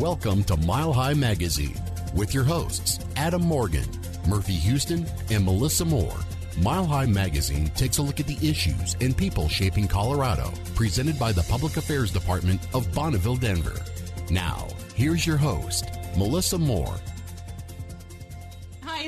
Welcome to Mile High Magazine with your hosts, Adam Morgan, Murphy Houston, and Melissa Moore. Mile High Magazine takes a look at the issues and people shaping Colorado, presented by the Public Affairs Department of Bonneville, Denver. Now, here's your host, Melissa Moore.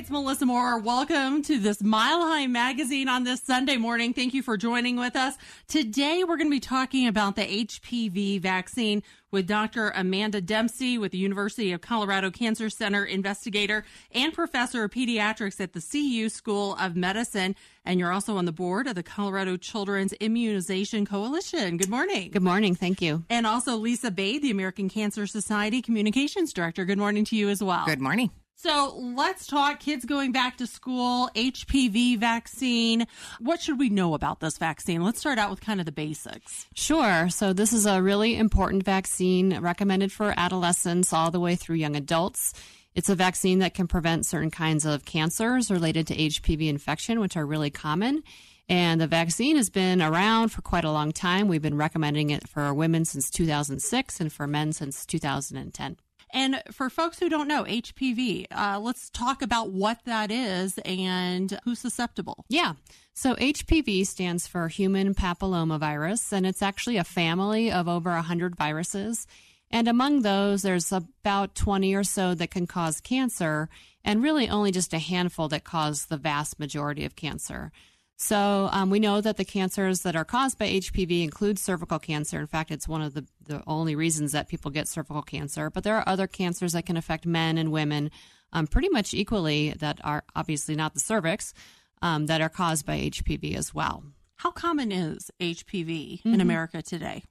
Hi, it's Melissa Moore. Welcome to this Mile High Magazine on this Sunday morning. Thank you for joining with us. Today, we're going to be talking about the HPV vaccine with Dr. Amanda Dempsey with the University of Colorado Cancer Center investigator and professor of pediatrics at the CU School of Medicine. And you're also on the board of the Colorado Children's Immunization Coalition. Good morning. Good morning. Thank you. And also Lisa Bay, the American Cancer Society Communications Director. Good morning to you as well. Good morning. So let's talk kids going back to school, HPV vaccine. What should we know about this vaccine? Let's start out with kind of the basics. Sure. So, this is a really important vaccine recommended for adolescents all the way through young adults. It's a vaccine that can prevent certain kinds of cancers related to HPV infection, which are really common. And the vaccine has been around for quite a long time. We've been recommending it for women since 2006 and for men since 2010. And for folks who don't know HPV, uh, let's talk about what that is and who's susceptible. Yeah. So HPV stands for human papillomavirus, and it's actually a family of over 100 viruses. And among those, there's about 20 or so that can cause cancer, and really only just a handful that cause the vast majority of cancer. So um, we know that the cancers that are caused by HPV include cervical cancer. In fact, it's one of the, the only reasons that people get cervical cancer. But there are other cancers that can affect men and women um, pretty much equally that are obviously not the cervix um, that are caused by HPV as well. How common is HPV mm-hmm. in America today?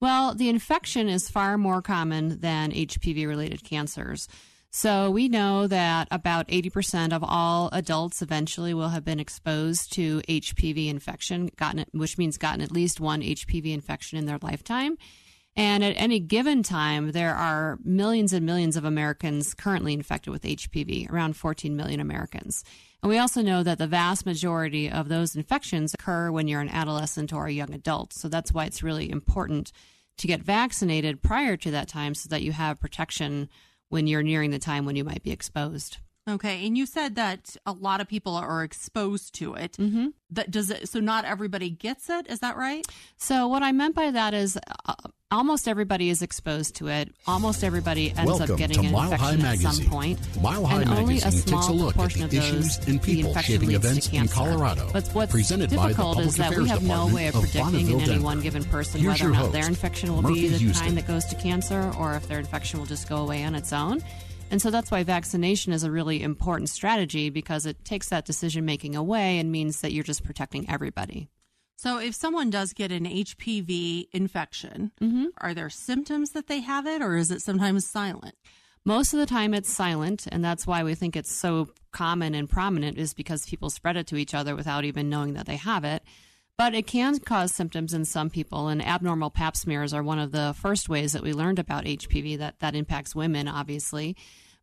Well, the infection is far more common than HPV related cancers. So we know that about 80% of all adults eventually will have been exposed to HPV infection, gotten which means gotten at least one HPV infection in their lifetime. And at any given time, there are millions and millions of Americans currently infected with HPV, around 14 million Americans. And we also know that the vast majority of those infections occur when you're an adolescent or a young adult. So that's why it's really important to get vaccinated prior to that time so that you have protection when you're nearing the time when you might be exposed. Okay, and you said that a lot of people are exposed to it. Mm-hmm. That does it. So not everybody gets it. Is that right? So what I meant by that is. Uh, almost everybody is exposed to it. Almost everybody ends Welcome up getting an Mile infection at some point. Mile High and only Magazine a small takes a look at proportion the of issues those, and people shaping events to cancer. in Colorado. But what's presented by the difficult is that we Affairs have no way of of predicting Bonneville, in any one given person Here's whether or not host, their infection will Murphy be the Houston. kind that goes to cancer or if their infection will just go away on its own. And so that's why vaccination is a really important strategy because it takes that decision making away and means that you're just protecting everybody. So, if someone does get an HPV infection, Mm-hmm. are there symptoms that they have it, or is it sometimes silent? Most of the time it's silent, and that's why we think it's so common and prominent, is because people spread it to each other without even knowing that they have it. But it can cause symptoms in some people, and abnormal pap smears are one of the first ways that we learned about HPV that, that impacts women, obviously.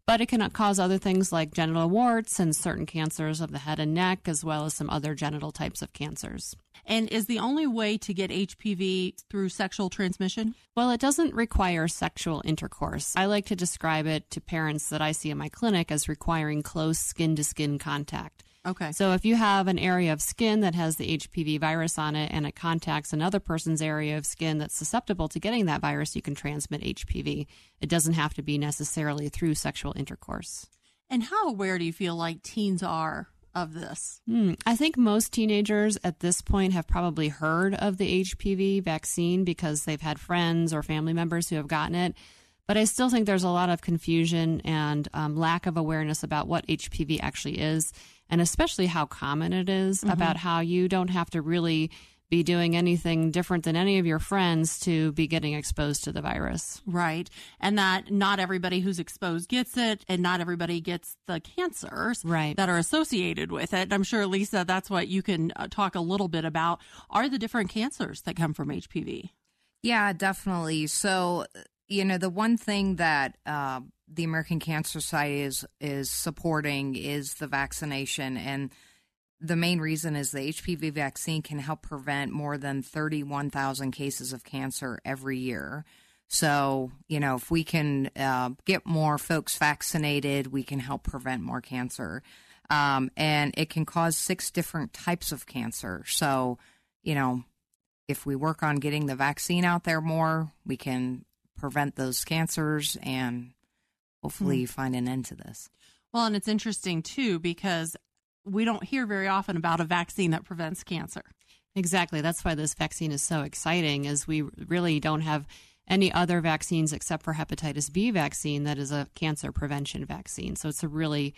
But it can cause other things like genital warts and certain cancers of the head and neck, as well as some other genital types of cancers. And is the only way to get HPV through sexual transmission? Well, it doesn't require sexual intercourse. I like to describe it to parents that I see in my clinic as requiring close skin to skin contact. Okay. So if you have an area of skin that has the HPV virus on it and it contacts another person's area of skin that's susceptible to getting that virus, you can transmit HPV. It doesn't have to be necessarily through sexual intercourse. And how aware do you feel like teens are of this? Hmm. I think most teenagers at this point have probably heard of the HPV vaccine because they've had friends or family members who have gotten it. But I still think there's a lot of confusion and um, lack of awareness about what HPV actually is, and especially how common it is, about how you don't have to really be doing anything different than any of your friends to be getting exposed to the virus. Right. And that not everybody who's exposed gets it, and not everybody gets the cancers Right. that are associated with it. I'm sure, Lisa, that's what you can uh, talk a little bit about are the different cancers that come from HPV. Yeah, definitely. So, you know, the one thing that uh, the American Cancer Society is is supporting is the vaccination, and the main reason is the HPV vaccine can help prevent more than thirty one thousand cases of cancer every year. So, you know, if we can uh, get more folks vaccinated, we can help prevent more cancer. Um, and it can cause six different types of cancer. So, you know, if we work on getting the vaccine out there more, we can prevent those cancers and hopefully mm-hmm. find an end to this. Well, and it's interesting too because we don't hear very often about a vaccine that prevents cancer. Exactly. That's why this vaccine is so exciting is we really don't have any other vaccines except for hepatitis B vaccine that is a cancer prevention vaccine. So it's a really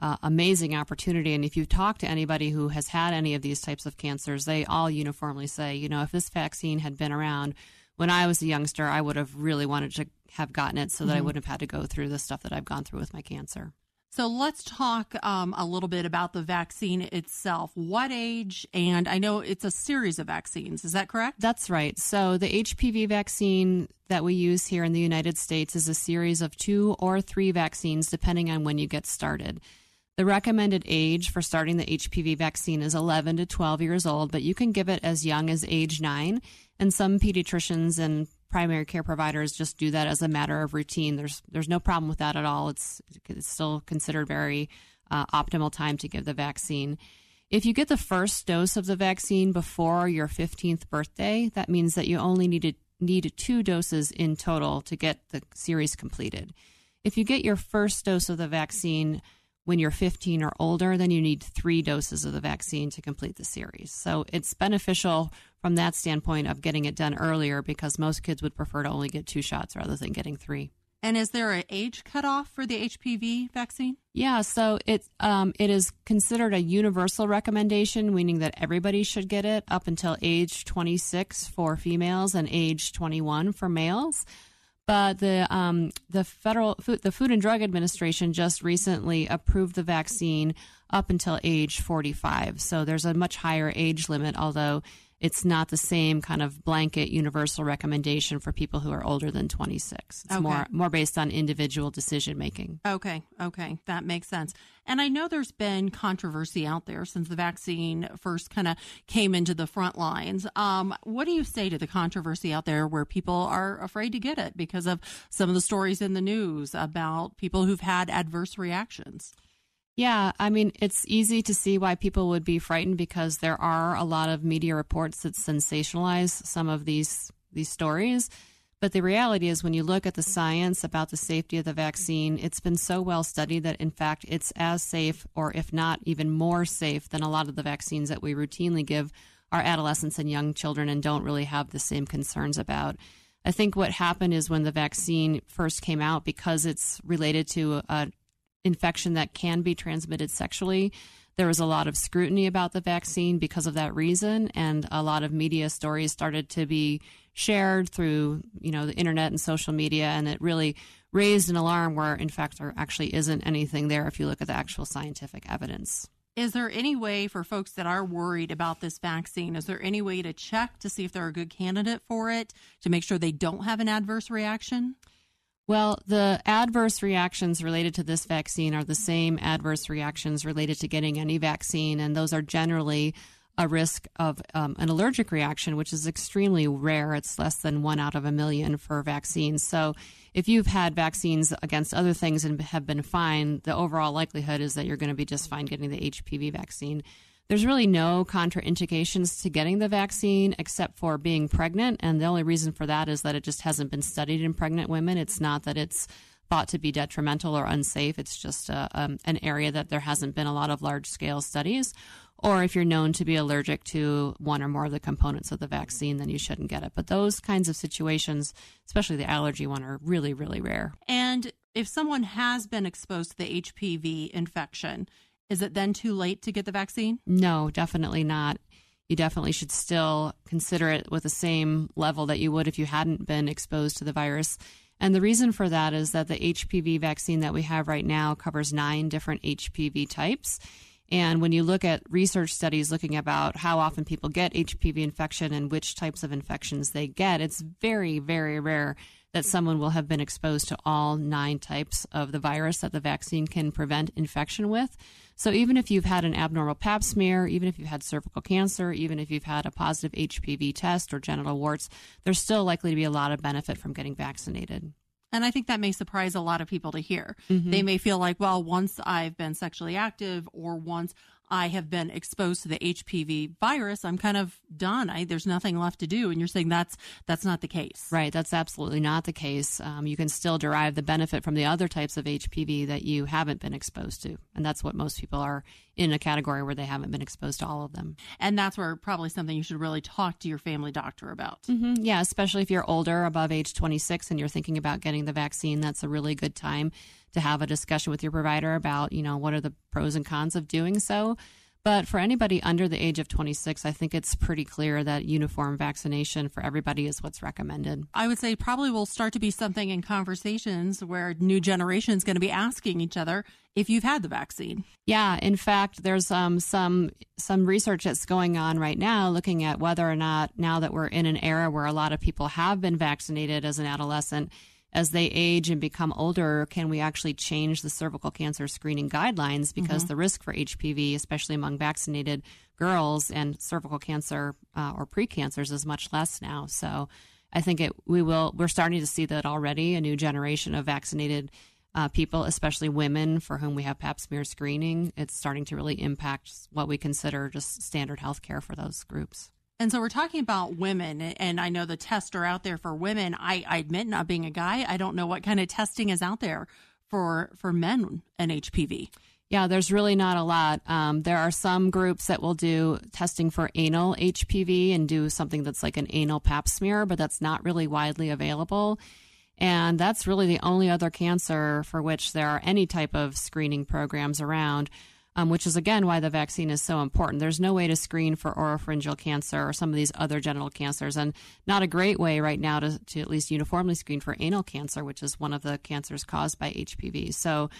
uh, amazing opportunity. And if you talk to anybody who has had any of these types of cancers, they all uniformly say, you know, if this vaccine had been around when I was a youngster, I would have really wanted to have gotten it so that mm-hmm. I wouldn't have had to go through the stuff that I've gone through with my cancer. So let's talk um, a little bit about the vaccine itself. What age? And I know it's a series of vaccines. Is that correct? That's right. So the HPV vaccine that we use here in the United States is a series of two or three vaccines, depending on when you get started. The recommended age for starting the HPV vaccine is 11 to 12 years old, but you can give it as young as age nine. And some pediatricians and primary care providers just do that as a matter of routine. There's there's no problem with that at all. It's it's still considered very uh, optimal time to give the vaccine. If you get the first dose of the vaccine before your 15th birthday, that means that you only needed need two doses in total to get the series completed. If you get your first dose of the vaccine when you're 15 or older, then you need three doses of the vaccine to complete the series. So it's beneficial from that standpoint of getting it done earlier because most kids would prefer to only get two shots rather than getting three. And is there an age cutoff for the HPV vaccine? Yeah, so it um, it is considered a universal recommendation, meaning that everybody should get it up until age 26 for females and age 21 for males. But the um, the federal food, the Food and Drug Administration just recently approved the vaccine up until age 45. So there's a much higher age limit, although it's not the same kind of blanket universal recommendation for people who are older than 26. It's okay. more more based on individual decision making. Okay, okay, that makes sense. And I know there's been controversy out there since the vaccine first kind of came into the front lines. Um, what do you say to the controversy out there where people are afraid to get it because of some of the stories in the news about people who've had adverse reactions? Yeah, I mean, it's easy to see why people would be frightened because there are a lot of media reports that sensationalize some of these these stories. But the reality is, when you look at the science about the safety of the vaccine, it's been so well studied that, in fact, it's as safe, or if not even more safe, than a lot of the vaccines that we routinely give our adolescents and young children and don't really have the same concerns about. I think what happened is when the vaccine first came out, because it's related to a infection that can be transmitted sexually. There was a lot of scrutiny about the vaccine because of that reason, and a lot of media stories started to be shared through, you know, the internet and social media, and it really raised an alarm where, in fact, there actually isn't anything there if you look at the actual scientific evidence. Is there any way for folks that are worried about this vaccine? Is there any way to check to see if they're a good candidate for it to make sure they don't have an adverse reaction? Well, the adverse reactions related to this vaccine are the same adverse reactions related to getting any vaccine, and those are generally a risk of um, an allergic reaction, which is extremely rare. It's less than one out of a million for vaccines. So, if you've had vaccines against other things and have been fine, the overall likelihood is that you're going to be just fine getting the HPV vaccine. There's really no contraindications to getting the vaccine except for being pregnant. And the only reason for that is that it just hasn't been studied in pregnant women. It's not that it's thought to be detrimental or unsafe. It's just a, um, an area that there hasn't been a lot of large scale studies. Or if you're known to be allergic to one or more of the components of the vaccine, then you shouldn't get it. But those kinds of situations, especially the allergy one, are really, really rare. And if someone has been exposed to the HPV infection, is it then too late to get the vaccine? No, definitely not. You definitely should still consider it with the same level that you would if you hadn't been exposed to the virus. And the reason for that is that the HPV vaccine that we have right now covers nine different HPV types. And when you look at research studies looking about how often people get HPV infection and which types of infections they get, it's very, very rare that someone will have been exposed to all nine types of the virus that the vaccine can prevent infection with. So even if you've had an abnormal pap smear, even if you've had cervical cancer, even if you've had a positive HPV test or genital warts, there's still likely to be a lot of benefit from getting vaccinated. And I think that may surprise a lot of people to hear. Mm-hmm. They may feel like, well, once I've been sexually active or once I have been exposed to the HPV virus, I'm kind of done. I, there's nothing left to do. And you're saying that's that's not the case, right? That's absolutely not the case. Um, you can still derive the benefit from the other types of HPV that you haven't been exposed to, and that's what most people are in a category where they haven't been exposed to all of them. And that's where probably something you should really talk to your family doctor about. Mm-hmm. Yeah, especially if you're older, above age 26, and you're thinking about getting the vaccine. That's a really good time to have a discussion with your provider about, you know, what are the pros and cons of doing so. But for anybody under the age of 26, I think it's pretty clear that uniform vaccination for everybody is what's recommended. I would say probably will start to be something in conversations where new generation is going to be asking each other if you've had the vaccine. Yeah, in fact, there's um, some some research that's going on right now looking at whether or not now that we're in an era where a lot of people have been vaccinated as an adolescent as they age and become older, can we actually change the cervical cancer screening guidelines? Because mm-hmm. the risk for HPV, especially among vaccinated girls, and cervical cancer uh, or precancers is much less now. So I think it we will we're starting to see that already. A new generation of vaccinated uh, people, especially women for whom we have Pap smear screening, it's starting to really impact what we consider just standard health care for those groups. And so we're talking about women, and I know the tests are out there for women. I, I admit, not being a guy, I don't know what kind of testing is out there for for men and HPV. Yeah, there's really not a lot. Um, there are some groups that will do testing for anal HPV and do something that's like an anal pap smear, but that's not really widely available. And that's really the only other cancer for which there are any type of screening programs around um, which is again why the vaccine is so important. There's no way to screen for oropharyngeal cancer or some of these other genital cancers, and not a great way right now to, to at least uniformly screen for anal cancer, which is one of the cancers caused by HPV. So,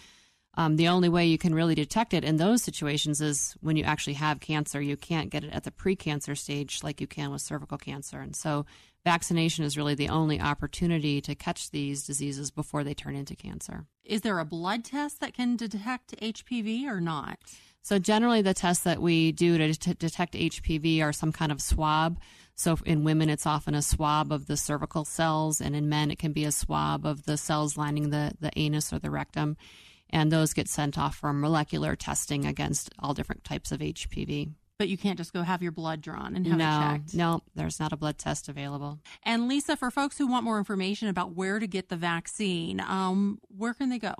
um, the only way you can really detect it in those situations is when you actually have cancer. You can't get it at the precancer stage like you can with cervical cancer. And so vaccination is really the only opportunity to catch these diseases before they turn into cancer. Is there a blood test that can detect HPV or not? So, generally, the tests that we do to t- detect HPV are some kind of swab. So, in women, it's often a swab of the cervical cells, and in men, it can be a swab of the cells lining the, the anus or the rectum. And those get sent off for molecular testing against all different types of HPV. But you can't just go have your blood drawn and have no, it checked. No, there's not a blood test available. And Lisa, for folks who want more information about where to get the vaccine, um, where can they go?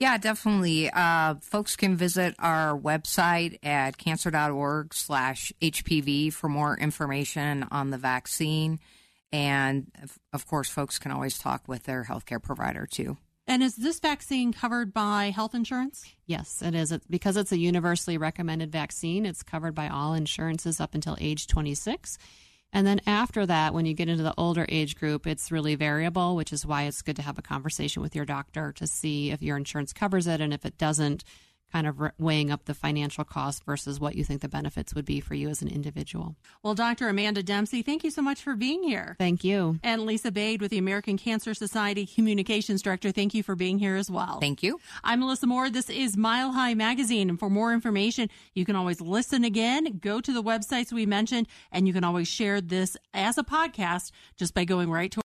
Yeah, definitely. Uh, folks can visit our website at cancer.org slash HPV for more information on the vaccine. And of course, folks can always talk with their healthcare provider too. And is this vaccine covered by health insurance? Yes, it is. Because it's a universally recommended vaccine, it's covered by all insurances up until age 26. And then after that, when you get into the older age group, it's really variable, which is why it's good to have a conversation with your doctor to see if your insurance covers it. And if it doesn't, kind of weighing up the financial cost versus what you think the benefits would be for you as an individual. Well, Dr. Amanda Dempsey, thank you so much for being here. Thank you. And Lisa Bade with the American Cancer Society Communications Director, thank you for being here as well. Thank you. I'm Melissa Moore. This is Mile High Magazine. And for more information, you can always listen again, go to the websites we mentioned, and you can always share this as a podcast just by going right to